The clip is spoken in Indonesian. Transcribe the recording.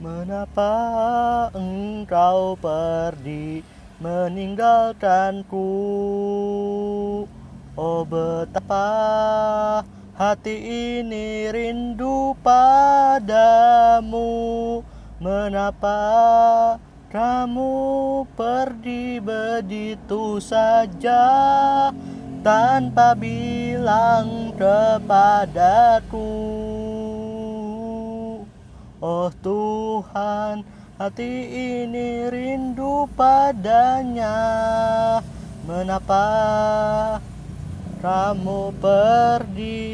Mengapa engkau pergi meninggalkanku? Oh betapa hati ini rindu padamu. Mengapa kamu pergi begitu saja Tanpa bilang kepadaku Oh Tuhan, hati ini rindu padanya. Mengapa kamu pergi